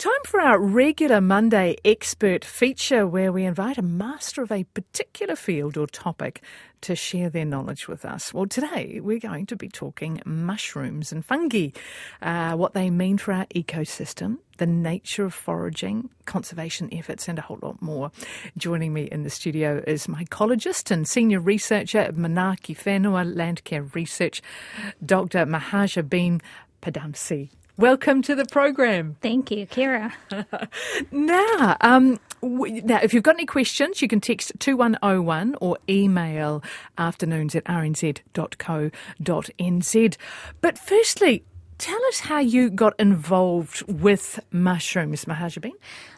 Time for our regular Monday expert feature where we invite a master of a particular field or topic to share their knowledge with us. Well, today we're going to be talking mushrooms and fungi, uh, what they mean for our ecosystem, the nature of foraging, conservation efforts, and a whole lot more. Joining me in the studio is mycologist and senior researcher at Manaaki Whenua Landcare Research, Dr. Mahajabeen Padamsee. Welcome to the program. Thank you, Kira. now, um, now, if you've got any questions, you can text 2101 or email afternoons at rnz.co.nz. But firstly, tell us how you got involved with mushrooms, Mahajabeen.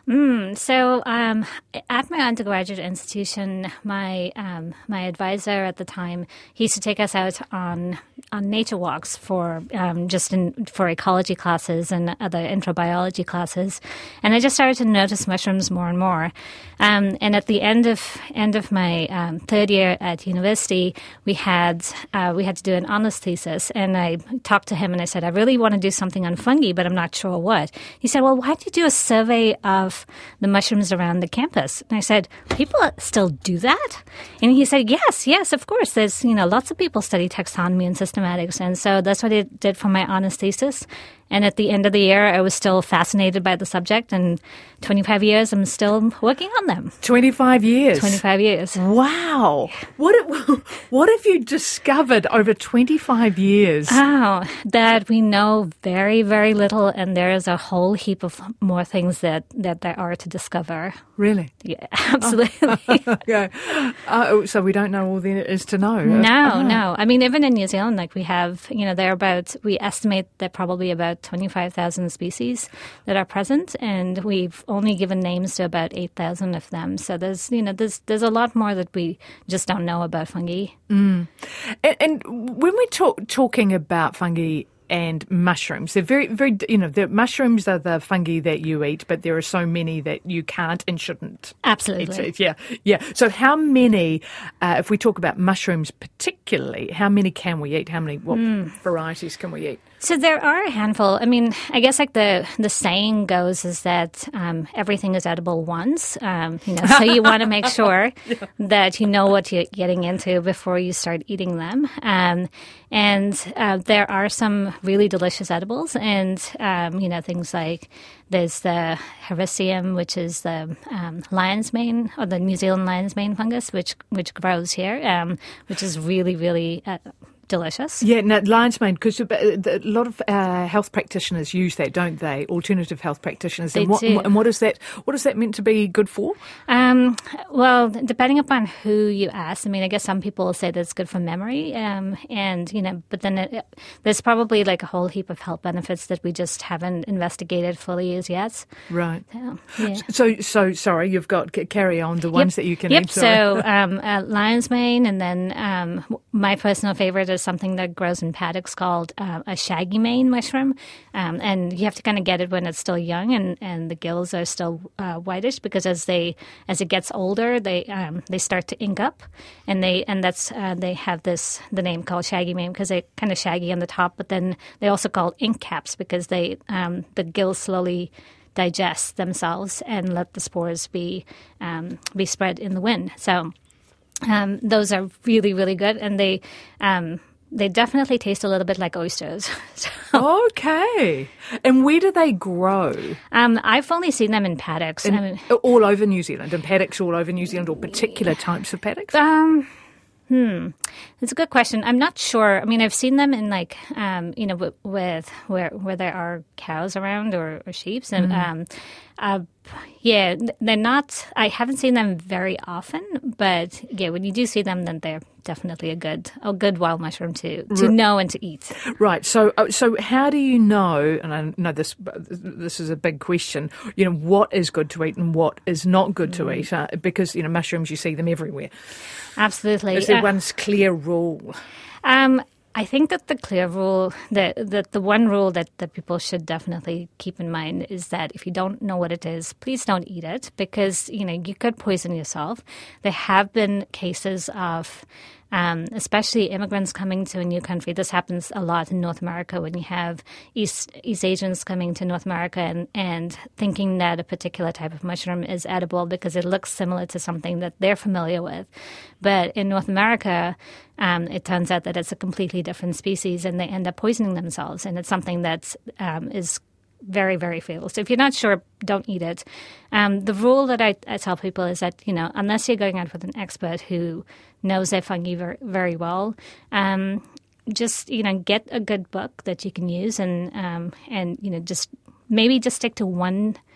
Mm, so, um, at my undergraduate institution, my um, my advisor at the time he used to take us out on on nature walks for um, just in for ecology classes and other intro biology classes, and I just started to notice mushrooms more and more. Um, and at the end of end of my um, third year at university, we had uh, we had to do an honors thesis, and I talked to him and I said I really want to do something on fungi, but I'm not sure what. He said, "Well, why don't you do a survey of of the mushrooms around the campus. And I said, people still do that? And he said, yes, yes, of course. There's, you know, lots of people study taxonomy and systematics. And so that's what I did for my honors thesis. And at the end of the year, I was still fascinated by the subject. And 25 years, I'm still working on them. 25 years? 25 years. Wow. What, what have you discovered over 25 years? Oh, that we know very, very little. And there is a whole heap of more things that, that there are to discover. Really? Yeah, absolutely. yeah. Uh, so we don't know all there is to know. No, oh. no. I mean, even in New Zealand, like we have, you know, there are about, we estimate that probably about 25,000 species that are present, and we've only given names to about 8,000 of them. So there's, you know, there's there's a lot more that we just don't know about fungi. Mm. And, and, when we're talk, talking about fungi and mushrooms. They're very, very, you know, the mushrooms are the fungi that you eat, but there are so many that you can't and shouldn't. Absolutely. Eat. Yeah, yeah. So, how many, uh, if we talk about mushrooms particularly, how many can we eat? How many, what mm. varieties can we eat? So there are a handful. I mean, I guess like the the saying goes is that um, everything is edible once. Um, you know, so you want to make sure yeah. that you know what you're getting into before you start eating them. Um, and uh, there are some really delicious edibles, and um, you know things like there's the Hericium, which is the um, lion's mane or the New Zealand lion's mane fungus, which which grows here, um, which is really really uh, delicious. Yeah, no, lion's mane, because a lot of uh, health practitioners use that, don't they? Alternative health practitioners. They and, what, do. and what is that? What is that meant to be good for? Um, well, depending upon who you ask, I mean, I guess some people say that it's good for memory, um, and you know, but then it, there's probably like a whole heap of health benefits that we just haven't investigated fully as yet. Right. So, yeah. so, so sorry, you've got carry on the ones yep. that you can yep. eat. So, um, uh, lion's mane, and then um, my personal favorite is something that grows in paddocks called uh, a shaggy mane mushroom. Um, and you have to kind of get it when it's still young and, and the gills are still uh, whitish because as they as it gets older, they um, they start to ink up, and they and that's uh, they have this the name called shaggy mane because they're kind of shaggy on the top, but then they also call ink caps because they um, the gills slowly digest themselves and let the spores be um, be spread in the wind. So um, those are really, really good, and they um, they definitely taste a little bit like oysters. so, okay, and where do they grow? Um, I've only seen them in paddocks. In, I mean, all over New Zealand, and paddocks all over New Zealand, or particular types of paddocks. Um, Hmm, that's a good question. I'm not sure. I mean, I've seen them in like, um, you know, with, with where where there are cows around or, or sheep, and mm. um, uh, yeah, they're not. I haven't seen them very often, but yeah, when you do see them, then they're definitely a good a good wild mushroom to to know and to eat. Right. So uh, so how do you know? And I know this this is a big question. You know what is good to eat and what is not good to mm. eat uh, because you know mushrooms you see them everywhere. Absolutely. Is there uh, one clear rule? Um, I think that the clear rule, that the, the one rule that, that people should definitely keep in mind is that if you don't know what it is, please don't eat it because, you know, you could poison yourself. There have been cases of um, especially immigrants coming to a new country. This happens a lot in North America when you have East East Asians coming to North America and, and thinking that a particular type of mushroom is edible because it looks similar to something that they're familiar with. But in North America, um, it turns out that it's a completely different species, and they end up poisoning themselves. And it's something that um, is very, very fatal. So if you're not sure, don't eat it. Um, the rule that I, I, tell people is that, you know, unless you're going out with an expert who knows their fungi very, well, um, just, you know, get a good book that you can use and, um, and you know, just maybe just stick to one –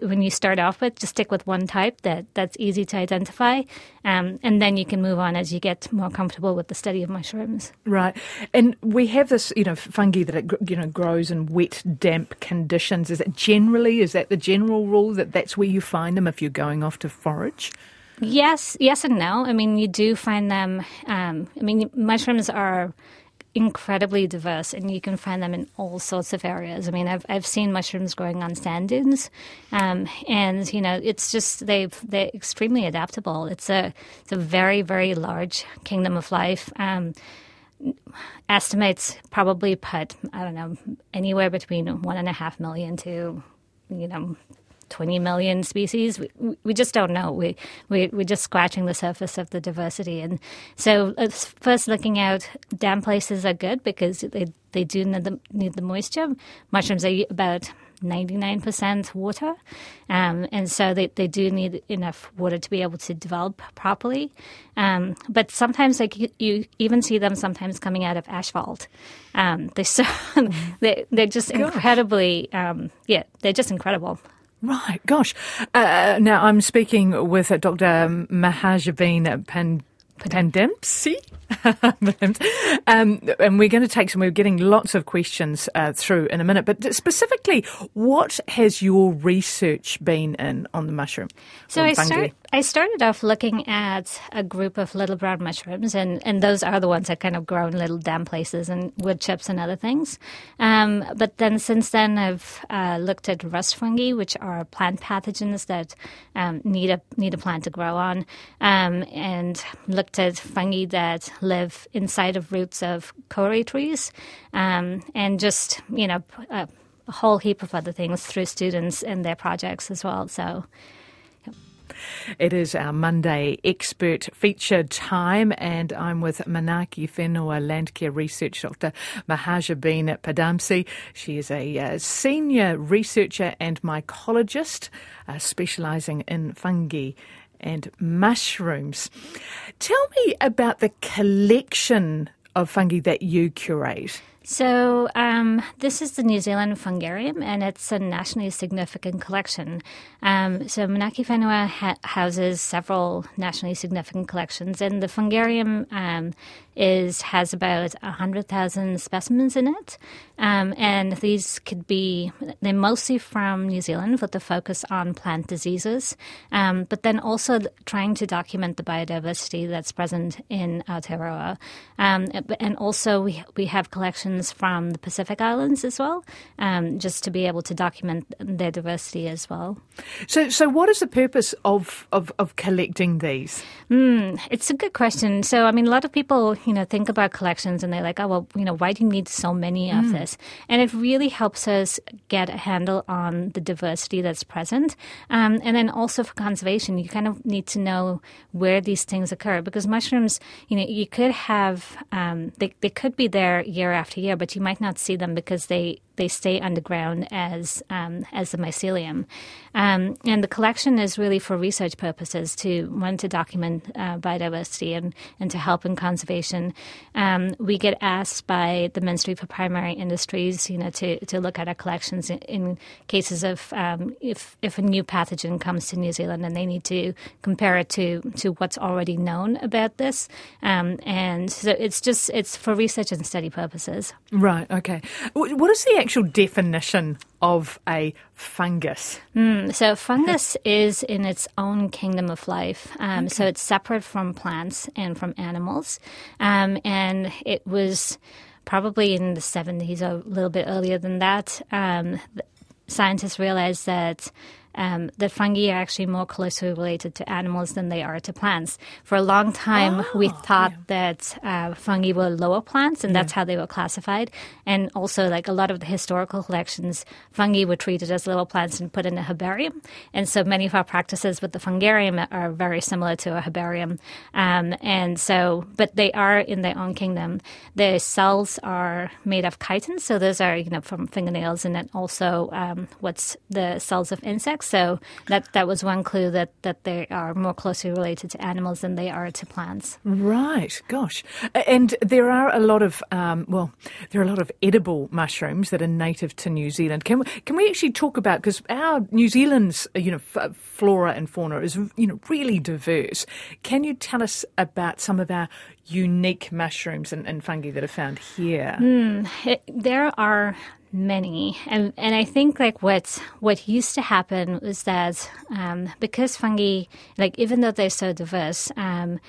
when you start off with, just stick with one type that, that's easy to identify, um, and then you can move on as you get more comfortable with the study of mushrooms. Right, and we have this, you know, fungi that it you know grows in wet, damp conditions. Is it generally is that the general rule that that's where you find them if you're going off to forage? Yes, yes, and no. I mean, you do find them. Um, I mean, mushrooms are incredibly diverse, and you can find them in all sorts of areas. I mean, I've I've seen mushrooms growing on sand dunes, um, and you know, it's just they've they're extremely adaptable. It's a it's a very very large kingdom of life. Um, estimates probably put I don't know anywhere between one and a half million to you know 20 million species. We, we just don't know. We, we, we're just scratching the surface of the diversity. And so, uh, first looking out, damp places are good because they, they do need the, need the moisture. Mushrooms are about 99% water. Um, and so they, they do need enough water to be able to develop properly. Um, but sometimes like you, you, even see them sometimes coming out of asphalt. Um, they're, so, they, they're just incredibly, um, yeah, they're just incredible. Right, gosh. Uh, now I'm speaking with Dr. Mahajabeen Pan- Pandempsey. um, and we're going to take some, we're getting lots of questions uh, through in a minute, but specifically, what has your research been in on the mushroom? So I, start, I started off looking at a group of little brown mushrooms, and, and those are the ones that kind of grow in little damp places and wood chips and other things. Um, but then since then, I've uh, looked at rust fungi, which are plant pathogens that um, need a need a plant to grow on, um, and looked fungi that live inside of roots of kauri trees, um, and just you know a, a, whole heap of other things through students and their projects as well. So. It is our Monday expert feature time, and I'm with Manaaki Whenua Landcare Research Dr. Mahajabeen Padamsee. She is a uh, senior researcher and mycologist uh, specialising in fungi and mushrooms. Tell me about the collection of fungi that you curate. So, um, this is the New Zealand Fungarium, and it's a nationally significant collection. Um, so, Manaaki Whenua ha- houses several nationally significant collections, and the Fungarium um, is has about 100,000 specimens in it. Um, and these could be, they're mostly from New Zealand with the focus on plant diseases, um, but then also trying to document the biodiversity that's present in Aotearoa. Um, and also, we, we have collections from the Pacific Islands as well, um, just to be able to document their diversity as well. So, so what is the purpose of, of, of collecting these? Mm, it's a good question. So, I mean, a lot of people you know, think about collections and they're like, oh, well, you know, why do you need so many of mm. this? And it really helps us get a handle on the diversity that's present. Um, and then also for conservation, you kind of need to know where these things occur because mushrooms, you know, you could have, um, they, they could be there year after year, but you might not see them because they they stay underground as um, as the mycelium. Um, and the collection is really for research purposes to one to document uh, biodiversity and, and to help in conservation. Um, we get asked by the Ministry for Primary Industries, you know, to, to look at our collections in, in cases of um, if if a new pathogen comes to New Zealand and they need to compare it to to what's already known about this. Um, and so it's just it's for research and study purposes. Right. Okay. What is the actual definition of a fungus? Mm, so, fungus is in its own kingdom of life. Um, okay. So, it's separate from plants and from animals. Um, and it was probably in the 70s or a little bit earlier than that. Um, scientists realized that um, that fungi are actually more closely related to animals than they are to plants. For a long time, Oh, we thought that uh, fungi were lower plants, and that's how they were classified. And also, like a lot of the historical collections, fungi were treated as lower plants and put in a herbarium. And so many of our practices with the fungarium are very similar to a herbarium. Um, and so, but they are in their own kingdom. The cells are made of chitins, so those are you know from fingernails, and then also um, what's the cells of insects. So that that was one clue that that they are more closely related to animals than they are to plants. Right, gosh. And there are a lot of, um, well, there are a lot of edible mushrooms that are native to New Zealand. Can we, can we actually talk about, because our New Zealand's, uh, you know, f- flora and fauna is, you know, really diverse. Can you tell us about some of our unique mushrooms and, and fungi that are found here? It, there are many, and and I think like what what used to happen was that um, because fungi, like even though they're so diverse. Um,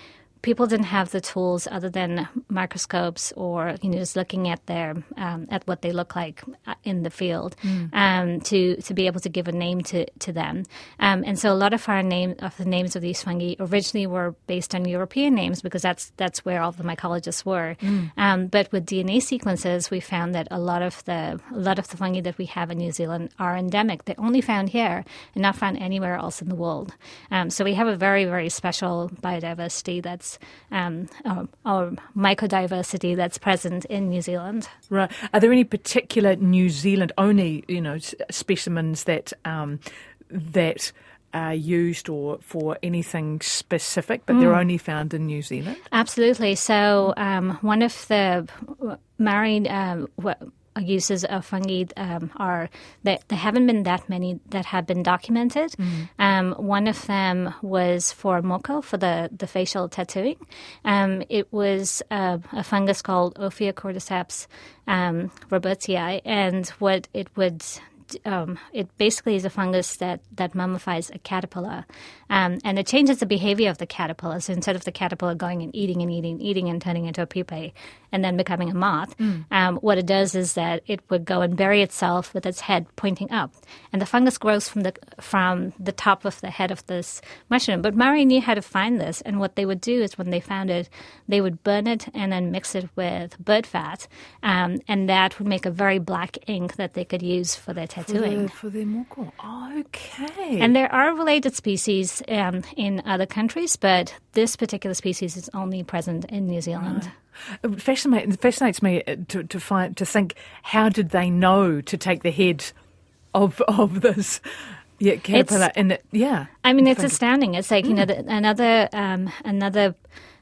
People didn't have the tools other than microscopes or you know just looking at their um, at what they look like uh, in the field um, to to be able to give a name to to them. Um, and so a lot of our name of the names of these fungi originally were based on European names because that's that's where all the mycologists were. Um, but with DNA sequences, we found that a lot of the a lot of the fungi that we have in New Zealand are endemic. They're only found here and not found anywhere else in the world. Um, so we have a very very special biodiversity that's um, or, or microdiversity that's present in New Zealand. Right. Are there any particular New Zealand only, you know, specimens that um, that are used or for anything specific, but they're only found in New Zealand? Absolutely. So um, one of the marine um, what uses of fungi um, are that there haven't been that many that have been documented. Um, one of them was for moko for the, the facial tattooing. Um, it was uh, a fungus called Ophiocordyceps um, robertsii, and what it would um, it basically is a fungus that, that mummifies a caterpillar. Um, and it changes the behavior of the caterpillar. So instead of the caterpillar going and eating and eating and eating and turning into a pupae and then becoming a moth, um, what it does is that it would go and bury itself with its head pointing up. And the fungus grows from the, from the top of the head of this mushroom. But Māori knew how to find this. And what they would do is when they found it, they would burn it and then mix it with bird fat. Um, and that would make a very black ink that they could use for their tattooing. For their moko. Okay. And there are related species um, in other countries, but this particular species is only present in New Zealand. It fascinates, fascinates me uh, to, to find to think how did they know to take the head of of this yeah caterpillar and it, yeah I mean, it's astounding. It's like you know the, another um, another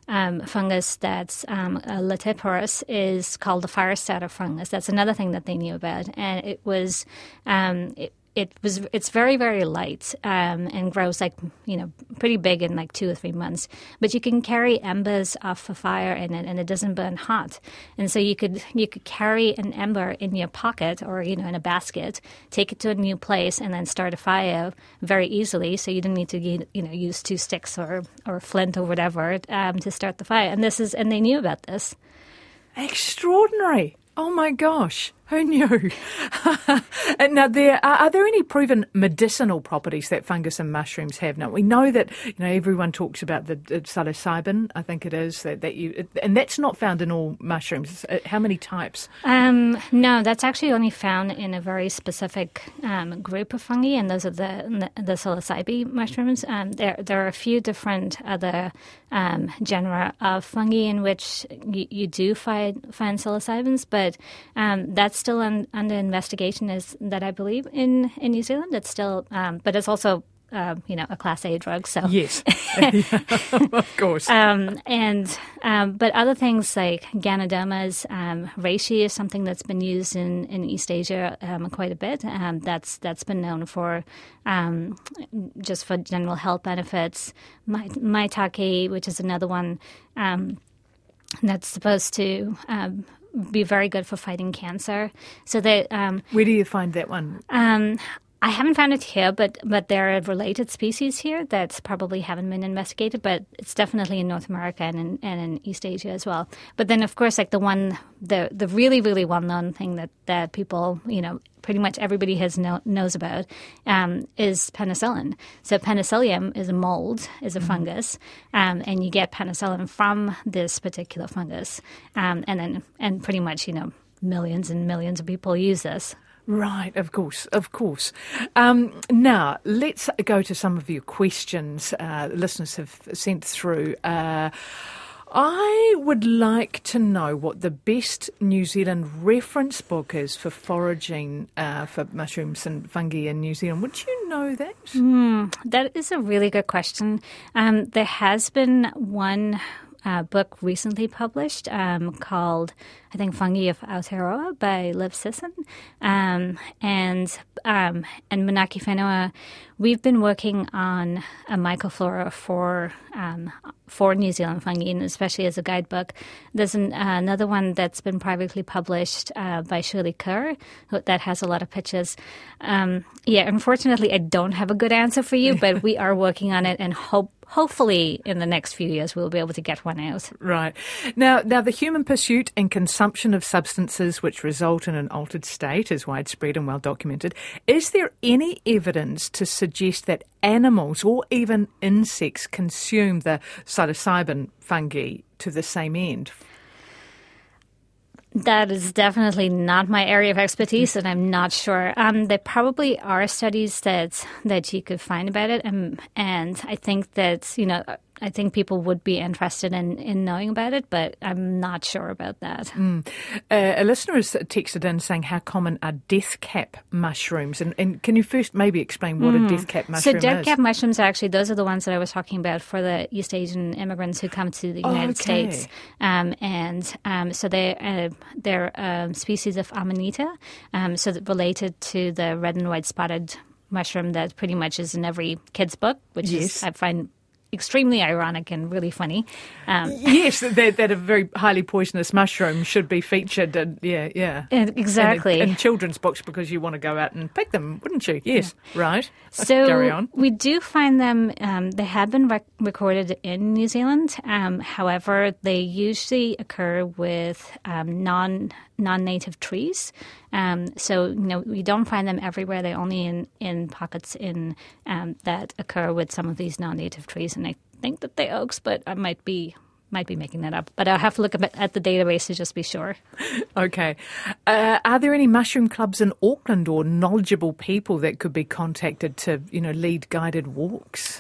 um, fungus that's um, Laetiporus is called the fire starter fungus. That's another thing that they knew about, and it was um, it, it was it's very very light um, and grows like you know pretty big in like two or three months. But you can carry embers off a fire it, and it doesn't burn hot. And so you could you could carry an ember in your pocket or you know in a basket, take it to a new place, and then start a fire very easily. So you didn't need to you know use two sticks or or flint or whatever um, to start the fire. And this is and they knew about this. extraordinary oh my gosh who knew and now there are, are there any proven medicinal properties that fungus and mushrooms have? Now we know that you know everyone talks about the, psilocybin i think it is that, that you and that's not found in all mushrooms. Uh, how many types? Um, no, that's actually only found in a very specific um, group of fungi, and those are the the psilocybe mushrooms. Um, there, there are a few different other um, genera of fungi in which you, you do find find psilocybins, but um, that's still un, under investigation. Is that I believe in in New Zealand? It's still, um, but it's also. Uh, you know, a class A drug. So yes of course um, and um, but other things like Ganodermas, um, reishi is something that's been used in, in East Asia um, quite a bit. Um, that's that's been known for um, just for general health benefits. Mai- Maitake, which is another one um, that's supposed to. Um, be very good for fighting cancer. So that um, where do you find that one um, I haven't found it here, but but there are related species here that probably haven't been investigated. But it's definitely in North America and in, and in East Asia as well. But then, of course, like the one, the the really really well known thing that that people you know pretty much everybody has know, knows about um, is penicillin. So penicillium is a mold, is a mm-hmm. fungus, um, and you get penicillin from this particular fungus, um, and then and pretty much you know millions and millions of people use this. Right, of course, of course. Um, now, let's go to some of your questions uh, listeners have sent through. Uh, I would like to know what the best New Zealand reference book is for foraging uh, for mushrooms and fungi in New Zealand. Would you know that? Mm, that is a really good question. Um, there has been one uh, book recently published um, called, I think, Fungi of Aotearoa by Liv Sisson. Um, and um, and Manaaki Whenua, we've been working on a mycoflora for um, for New Zealand fungi, and especially as a guidebook. There's an, uh, another one that's been privately published uh, by Shirley Kerr that has a lot of pictures. Um, yeah, unfortunately, I don't have a good answer for you, but we are working on it and hope hopefully in the next few years we'll be able to get one out. Right. Now now the human pursuit and consumption of substances which result in an altered state is widespread and well documented. Is there any evidence to suggest that animals or even insects consume the psilocybin fungi to the same end? That is definitely not my area of expertise, and I'm not sure. Um, there probably are studies that that you could find about it, and and I think that you know I think people would be interested in, in knowing about it, but I'm not sure about that. Mm. Uh, a listener has texted in saying how common are death cap mushrooms, and, and can you first maybe explain what mm. a death cap mushroom is? So death cap mushrooms are actually those are the ones that I was talking about for the East Asian immigrants who come to the United oh, okay. States, um, and um, so they uh, they're um, species of Amanita, um, so related to the red and white spotted mushroom that pretty much is in every kid's book, which yes. is I find extremely ironic and really funny. Um, yes, that, that, a very highly poisonous mushroom should be featured. And yeah, yeah, and exactly in, in, children's books because you want to go out and pick them, wouldn't you? Yes, yeah. right. So carry on. we do find them. Um, they have been rec- recorded in New Zealand. Um, however, they usually occur with um, non non-native trees. Um, so you know we don't find them everywhere. They're only in in pockets in um, that occur with some of these non-native trees, and think that they're oaks, but I might be might be making that up, but I'll have to look at the database to just be sure. Okay. Uh, are there any mushroom clubs in Auckland or knowledgeable people that could be contacted to, you know, lead guided walks?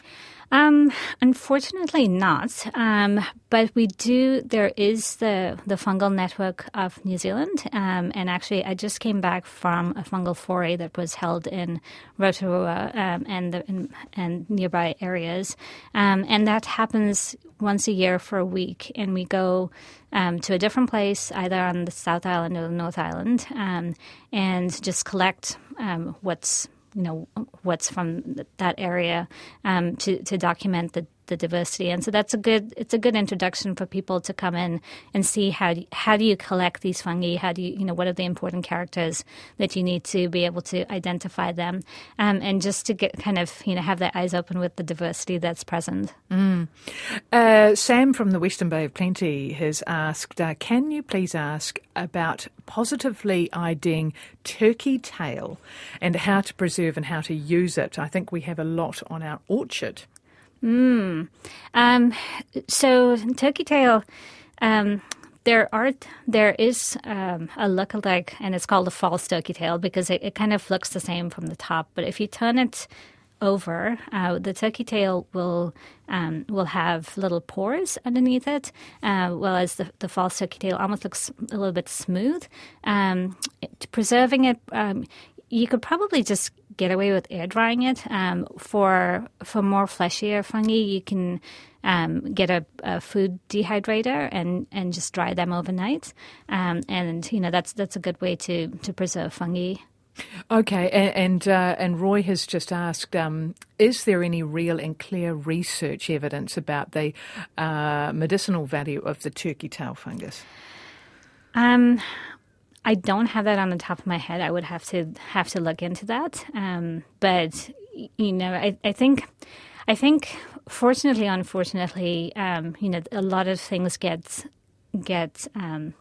Um, unfortunately, not. Um, but we do. There is the the fungal network of New Zealand, um, and actually, I just came back from a fungal foray that was held in Rotorua um, and the, in, and nearby areas, um, and that happens once a year for a week, and we go. Um, to a different place, either on the South Island or the North Island, and just collect what's you know what's from that area um, to to document the the diversity. And so that's a good it's a good introduction for people to come in and see how do, how do you collect these fungi? How do you you know what are the important characters that you need to be able to identify them, um, and just to get kind of you know have their eyes open with the diversity that's present. Mm. Uh, Sam from the Western Bay of Plenty has asked, uh, can you please ask about positively IDing turkey tail and how to preserve and how to use it? I think we have a lot on our orchard. Mm. Um, so turkey tail, um, there are there is um, a lookalike, and it's called a false turkey tail because it, it, kind of looks the same from the top. But if you turn it over, uh, the turkey tail will um, will have little pores underneath it, uh, whereas the, the false turkey tail almost looks a little bit smooth. Um, preserving it, um, you could probably just get away with air drying it. Um, for for more fleshier fungi, you can um, get a, a, food dehydrator and, and just dry them overnight. Um, and you know that's that's a good way to to preserve fungi. Okay, and and, uh, and Roy has just asked: um, Is there any real and clear research evidence about the uh, medicinal value of the turkey tail fungus? Um, I don't have that on the top of my head. I would have to have to look into that. Um, but you know, I, I think I think fortunately, unfortunately, um, you know, a lot of things get get um,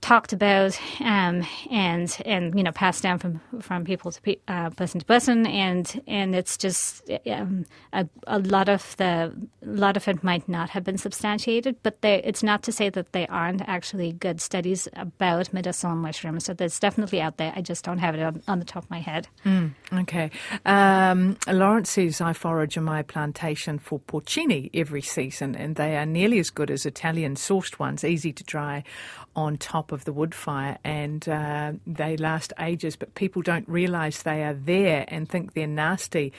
talked about um, and and you know passed down from from people to pe- uh, person to person. And and it's just um, a, a, lot of the a lot of it might not have been substantiated but they, it's not to say that they aren't actually good studies about medicinal mushrooms so there's definitely out there. I just don't have it on, on the top of my head. Mm, okay. Um, Lawrence says I forage on my plantation for porcini every season and they are nearly as good as Italian sourced ones easy to dry on top of the wood fire and uh, they last ages, but people don't realise they are there and think they're nasty.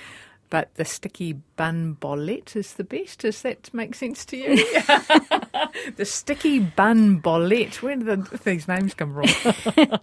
But the sticky bun bolete is the best. Does that make sense to you? the sticky bun bolete. Where do the, these names come from?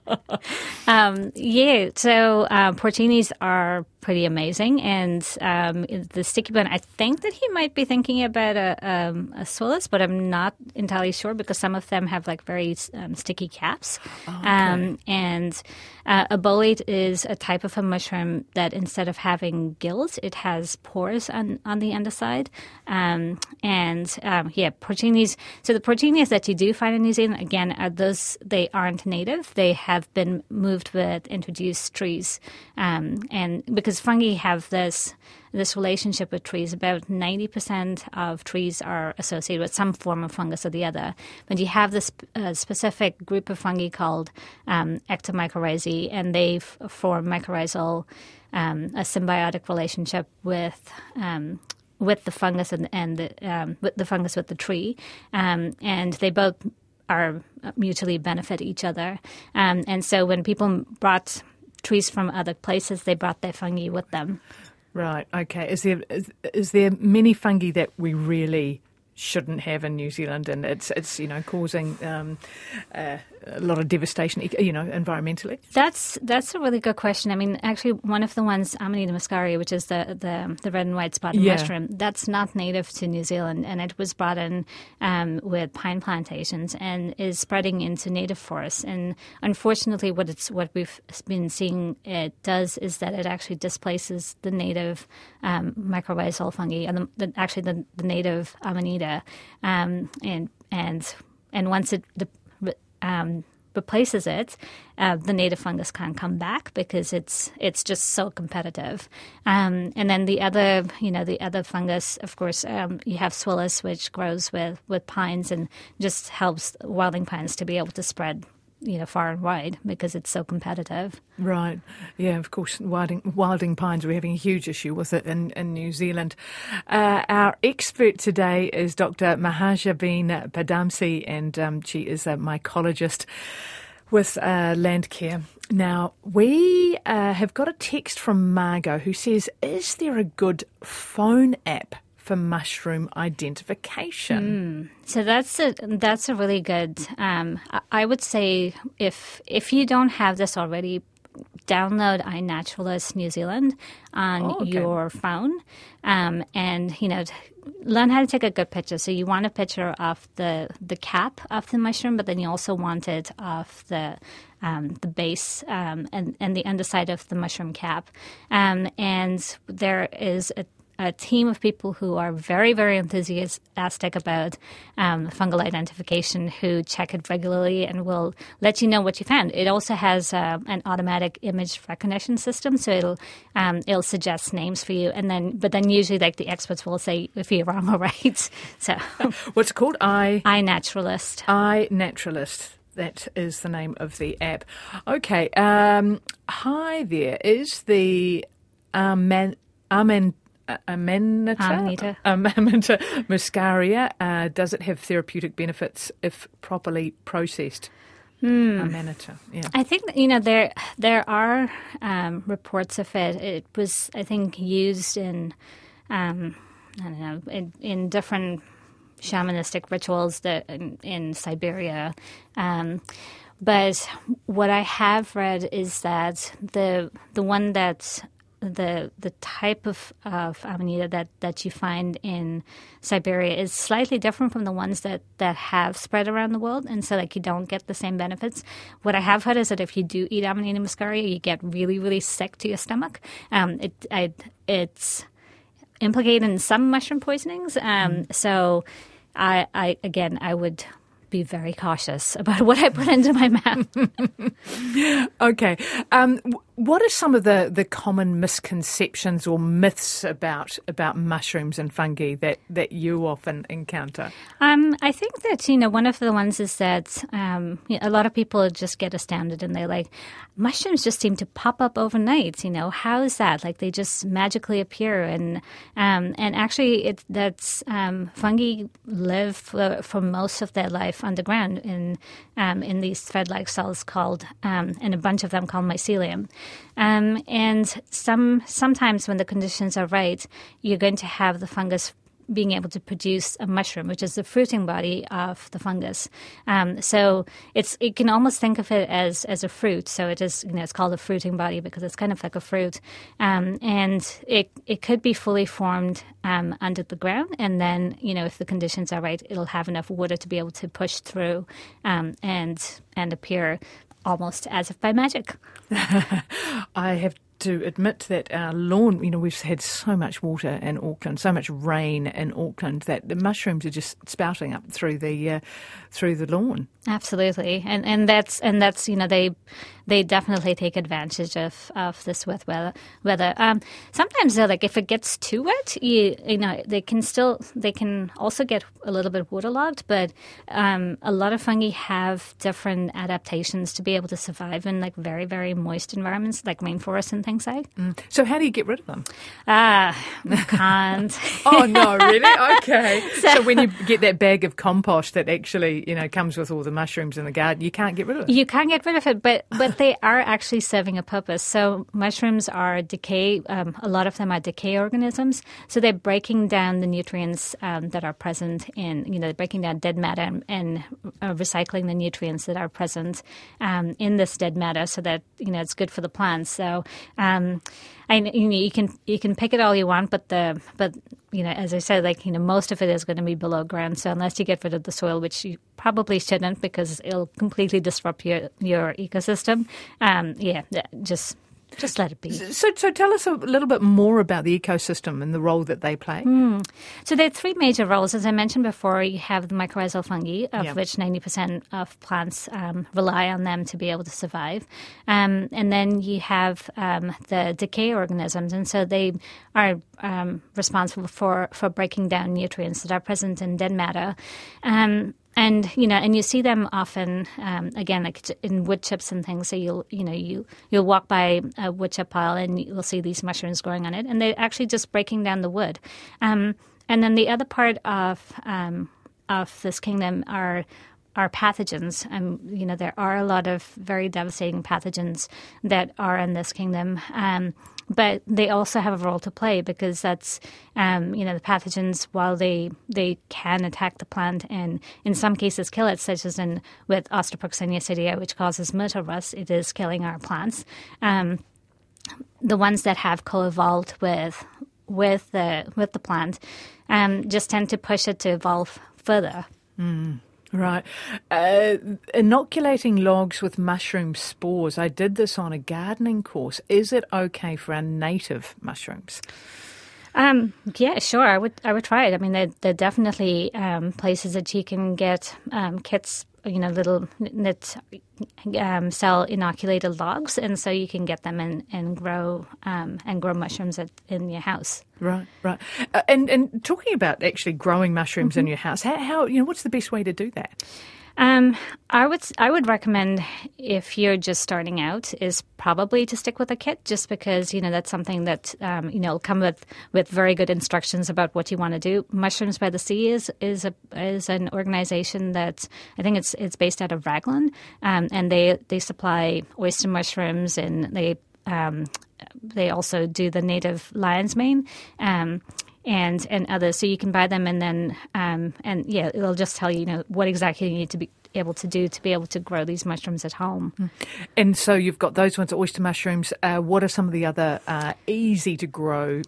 um, yeah, so uh, porcinis are pretty amazing. And um, the sticky bun, I think that he might be thinking about a, um, a Suillus, but I'm not entirely sure because some of them have like very um, sticky caps. Oh, okay. Um, and uh, a bolete is a type of a mushroom that instead of having gills, it has pores on, on the underside. Um, and um, yeah, porcinis. So the porcinis that you do find in New Zealand, again, are those, they aren't native. They have been moved with introduced trees. and because fungi have this this relationship with trees. About ninety percent of trees are associated with some form of fungus or the other. But you have this uh, specific group of fungi called um, ectomycorrhizae, and they form mycorrhizal um, a symbiotic relationship with. Um, with the fungus and, and the, um, with the fungus with the tree, um, and they both are mutually benefit each other. Um, and so when people brought trees from other places, they brought their fungi with them. Right. Okay. Is there is, is there many fungi that we really shouldn't have in New Zealand, and it's it's you know causing um, uh, a lot of devastation, you know, environmentally? That's that's a really good question. I mean, actually, one of the ones, Amanita muscaria, which is the the, the red and white spotted yeah. mushroom, that's not native to New Zealand, and it was brought in um, with pine plantations and is spreading into native forests. And unfortunately, what it's what we've been seeing it does is that it actually displaces the native um, mycorrhizal fungi, and the, the, actually the, the native Amanita, um, and and and once it um, replaces it, uh, the native fungus can't come back because it's it's just so competitive. Um, and then the other, you know, the other fungus, of course, um, you have Suillus, which grows with with pines and just helps wilding pines to be able to spread you know far and wide because it's so competitive. Right. Yeah. Of course, wilding, wilding pines. We're having a huge issue with it in in New Zealand. Uh, our expert today is Dr. Mahajabeen Padamsee, and um, she is a mycologist with uh, Landcare. Now, we uh, have got a text from Margot who says, Is there a good phone app for mushroom identification. Mm. So that's a that's a really good. Um, I would say if if you don't have this already, download iNaturalist New Zealand on oh, okay. your phone, um, and you know. Learn how to take a good picture. So you want a picture of the the cap of the mushroom, but then you also want it of the um, the base um, and, and the underside of the mushroom cap. Um, and there is a a team of people who are very, very enthusiastic about um, fungal identification who check it regularly and will let you know what you found. It also has uh, an automatic image recognition system, so it'll um, it'll suggest names for you, and then but then usually like the experts will say if you're wrong or right. So what's it called? I I naturalist. iNaturalist. That is the name of the app. Okay. Um, hi there. Is the um, man, Amen Amanita, Amanita. Amanita muscaria. Uh, does it have therapeutic benefits if properly processed? Mm. Amanita. Yeah. I think you know there there are um, reports of it. It was I think used in um, I don't know in, in different shamanistic rituals that in, in Siberia. Um, but what I have read is that the the one that the the type of, of amanita that, that you find in Siberia is slightly different from the ones that, that have spread around the world, and so like you don't get the same benefits. What I have heard is that if you do eat Amanita muscaria, you get really really sick to your stomach. Um, it I, it's implicated in some mushroom poisonings. Um, mm. So I, I again I would be very cautious about what I put into my mouth. okay. Um, what are some of the, the common misconceptions or myths about about mushrooms and fungi that, that you often encounter? Um, I think that you know one of the ones is that um, a lot of people just get astounded and they're like, mushrooms just seem to pop up overnight. You know, how is that? Like they just magically appear, and um, and actually, it that's um, fungi live for, for, most of their life underground in um, in these thread-like cells called, um, and a bunch of them called mycelium. Um, and some sometimes when the conditions are right, you're going to have the fungus being able to produce a mushroom, which is the fruiting body of the fungus. Um, so it's you can almost think of it as as a fruit. So it is you know it's called a fruiting body because it's kind of like a fruit, um, and it it could be fully formed um, under the ground, and then you know if the conditions are right, it'll have enough water to be able to push through um, and and appear almost as if by magic. I have to admit that our lawn, you know, we've had so much water in Auckland, so much rain in Auckland that the mushrooms are just spouting up through the uh, through the lawn. Absolutely, and and that's and that's you know they they definitely take advantage of, of this with weather. weather. Um, sometimes though, like if it gets too wet, you you know they can still they can also get a little bit waterlogged. But um, a lot of fungi have different adaptations to be able to survive in like very very moist environments, like rainforests and things like. Mm. So how do you get rid of them? Ah, uh, can't. oh no, really? Okay. so, so when you get that bag of compost that actually you know comes with all the mushrooms in the garden, you can't get rid of it. You can't get rid of it, but but they are actually serving a purpose. So mushrooms are decay. Um, a lot of them are decay organisms. So they're breaking down the nutrients um, that are present in, you know, breaking down dead matter and, and uh, recycling the nutrients that are present um, in this dead matter, so that you know it's good for the plants. So. Um, you, know, you can you can pick it all you want, but the but you know, as I said, like you know, most of it is going to be below ground. So unless you get rid of the soil, which you probably shouldn't, because it'll completely disrupt your your ecosystem. Um, yeah, just just let it be. So, so tell us a little bit more about the ecosystem and the role that they play. Mm. So there are three major roles. As I mentioned before, you have the mycorrhizal fungi, of which 90% of plants um, rely on them to be able to survive. Um, and then you have um, the decay organisms, and so they are um, responsible for, for breaking down nutrients that are present in dead matter. Um, and you know, and you see them often um, again, like in wood chips and things. So you'll you know you you'll walk by a wood chip pile and you'll see these mushrooms growing on it, and they're actually just breaking down the wood. Um, and then the other part of um, of this kingdom are are pathogens. Um, you know, there are a lot of very devastating pathogens that are in this kingdom. Um, but they also have a role to play because that's um, you know the pathogens while they they can attack the plant and in some cases kill it such as in with Austropuccinia psidii which causes myrtle rust it is killing our plants um, the ones that have co-evolved with with the with the plant um, just tend to push it to evolve further. Mm. Right. Uh, inoculating logs with mushroom spores. I did this on a gardening course. Is it okay for our native mushrooms? Um, yeah, sure. I would. I would try it. I mean, there, are definitely um, places that you can get um, kits you know little that um, sell inoculated logs, and so you can get them and and grow um, and grow mushrooms at, in your house. Right, right. Uh, and and talking about actually growing mushrooms mm-hmm. in your house, how, how you know what's the best way to do that? Um, I would I would recommend if you're just starting out is probably to stick with a kit, just because you know that's something that um, you know come with with very good instructions about what you want to do. Mushrooms by the Sea is is a is an organization that I think it's it's based out of Raglan, um, and they they supply oyster mushrooms and they um, they also do the native lion's mane. Um, and and others. So you can buy them, and then um, and yeah, it'll just tell you, you know what exactly you need to be able to do to be able to grow these mushrooms at home. And so you've got those ones, oyster mushrooms. Uh, what are some of the other uh, easy to grow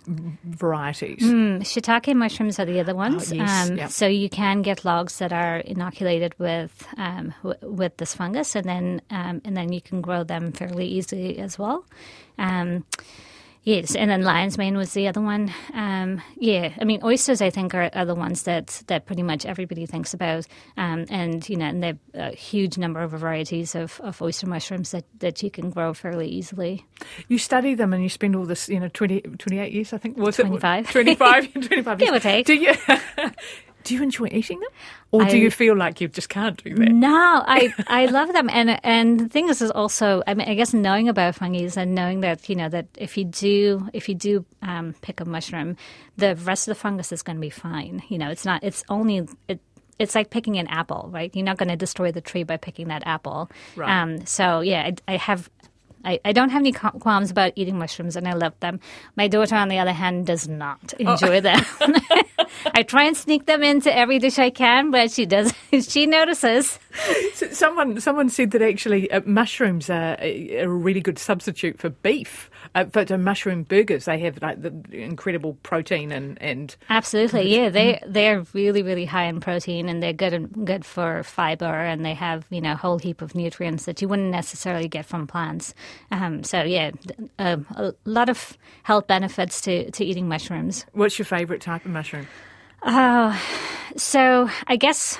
varieties? Mm, shiitake mushrooms are the other ones. Oh, yes, um, yep. So you can get logs that are inoculated with um, w- with this fungus, and then um, and then you can grow them fairly easily as well. Yes, and then lion's mane was the other one. Um, yeah, I mean oysters. I think are, are the ones that, that pretty much everybody thinks about, um, and you know, and they're a huge number of varieties of, of oyster mushrooms that, that you can grow fairly easily. You study them and you spend all this, you know, 20, 28 years, I think. Was 25. it? 25. 25 years. Give or take. Do you, do you enjoy eating them? Or do you feel like you just can't do that? No, I I love them, and and the thing is, is also I mean, I guess knowing about fungi and knowing that you know that if you do if you do um, pick a mushroom, the rest of the fungus is going to be fine. You know, it's not. It's only it. It's like picking an apple, right? You're not going to destroy the tree by picking that apple. Right. Um, so yeah, I, I have. I, I don't have any qualms about eating mushrooms, and I love them. My daughter, on the other hand, does not enjoy them. I try and sneak them into every dish I can, but she does. She notices. Someone, someone said that actually uh, mushrooms are a, a really good substitute for beef. Uh, for the mushroom burgers, they have like the incredible protein and, and Absolutely, yeah. They they're really really high in protein, and they're good and good for fiber, and they have you know a whole heap of nutrients that you wouldn't necessarily get from plants. Um, so yeah, a, a lot of health benefits to to eating mushrooms. what's your favourite type of mushroom? So I guess.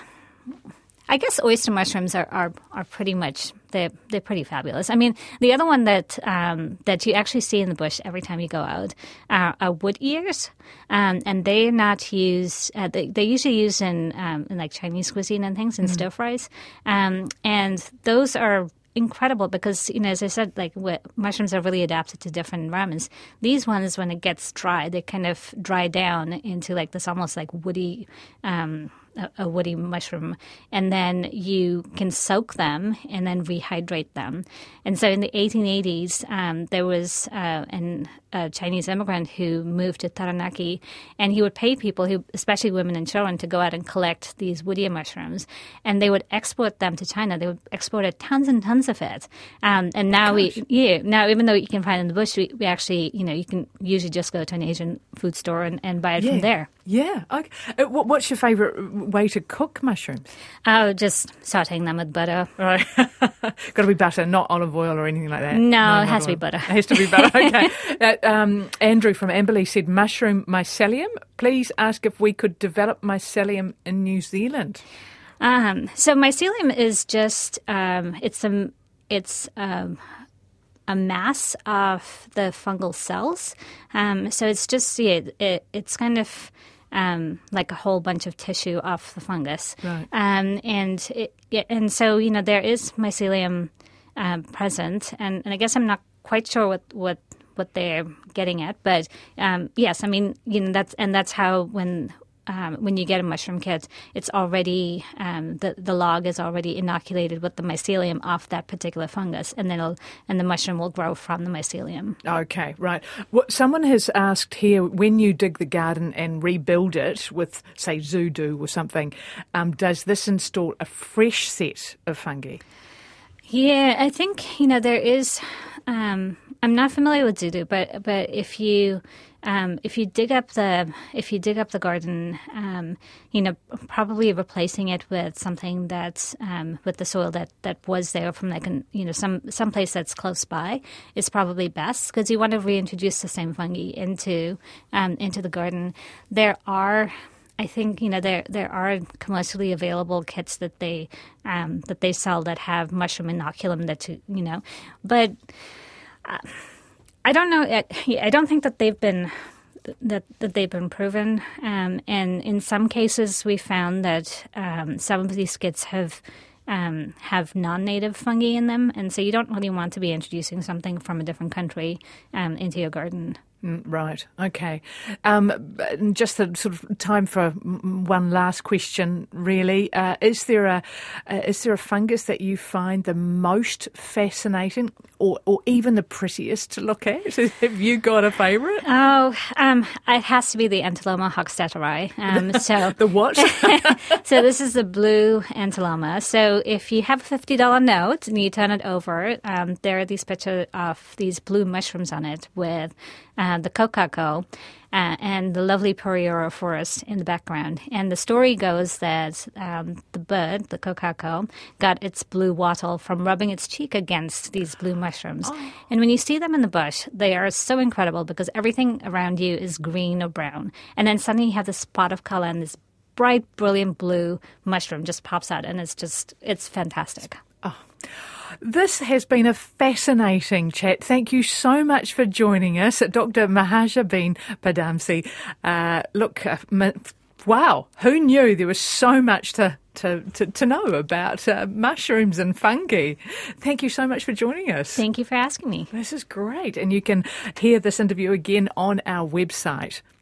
I guess oyster mushrooms are, are, are pretty much they're they're pretty fabulous. I mean, the other one that um, that you actually see in the bush every time you go out are, are wood ears, um, and they're not used. Uh, they they're usually used in um, in like Chinese cuisine and things in stir fries, um, and those are incredible because you know as I said, like mushrooms are really adapted to different environments. These ones, when it gets dry, they kind of dry down into like this almost like woody. Um, a, a woody mushroom, and then you can soak them and then rehydrate them. And so in the 1880s, um, there was uh, an, a Chinese immigrant who moved to Taranaki, and he would pay people, who, especially women and children, to go out and collect these woody mushrooms, and they would export them to China. They would export tons and tons of it. Um, and now we, yeah, now even though you can find it in the bush, we, we actually, you know, you can usually just go to an Asian food store and, and buy it from there. Yeah. Okay. Uh, what, what's your favourite way to cook mushrooms? Oh, just sauteing them with butter. Right. Got to be butter, not olive oil or anything like that. No, it not has to be butter. It has to be butter. Okay. uh, um, Andrew from Amberley said mushroom mycelium. Please ask if we could develop mycelium in New Zealand. Um, so mycelium is just um, it's a it's um, a mass of the fungal cells. Um, so it's just yeah, it, it's kind of um, like a whole bunch of tissue off the fungus. Right. Um, and it, yeah, and so you know there is mycelium um, present, and, and I guess I'm not quite sure what what what they're getting at, but um, yes, I mean you know that's and that's how when. Um, when you get a mushroom kit, it's already um, the the log is already inoculated with the mycelium off that particular fungus, and then it'll, and the mushroom will grow from the mycelium. Okay, right. What someone has asked here: when you dig the garden and rebuild it with, say, Zoodoo or something, um, does this install a fresh set of fungi? Yeah, I think you know there is. Um, I'm not familiar with Zoodoo, but but if you um, if you dig up the if you dig up the garden, um, you know probably replacing it with something that's um, with the soil that, that was there from like an, you know some some place that's close by is probably best because you want to reintroduce the same fungi into um, into the garden. There are I think you know there there are commercially available kits that they um, that they sell that have mushroom inoculum that you know, but uh, I don't know. I, I don't think that they've been that that they've been proven. Um, and in some cases, we found that um, some of these kits have. Um, have non-native fungi in them, and so you don't really want to be introducing something from a different country um, into your garden. Mm, Right. Okay. Um, just the sort of time for one last question. Really, uh, is there a uh, is there a fungus that you find the most fascinating, or, or even the prettiest to look at? Have you got a favourite? Oh, um, it has to be the Entoloma hochstetteri. Um, so the what? so this is the blue Entoloma. So if you have a fifty dollar note and you turn it over, um, there are these pictures of these blue mushrooms on it with uh, the kokako uh, and the lovely Pureora forest in the background. And the story goes that um, the bird, the kokako, got its blue wattle from rubbing its cheek against these blue mushrooms. Oh. And when you see them in the bush, they are so incredible because everything around you is green or brown. And then suddenly you have this spot of color and this bright, brilliant blue mushroom just pops out, and it's just, it's fantastic. Oh. This has been a fascinating chat. Thank you so much for joining us, Dr. Mahajabeen Padamsee. Uh, look, uh, wow, who knew there was so much to to, to, to know about uh, mushrooms and fungi. Thank you so much for joining us. Thank you for asking me. This is great. And you can hear this interview again on our website.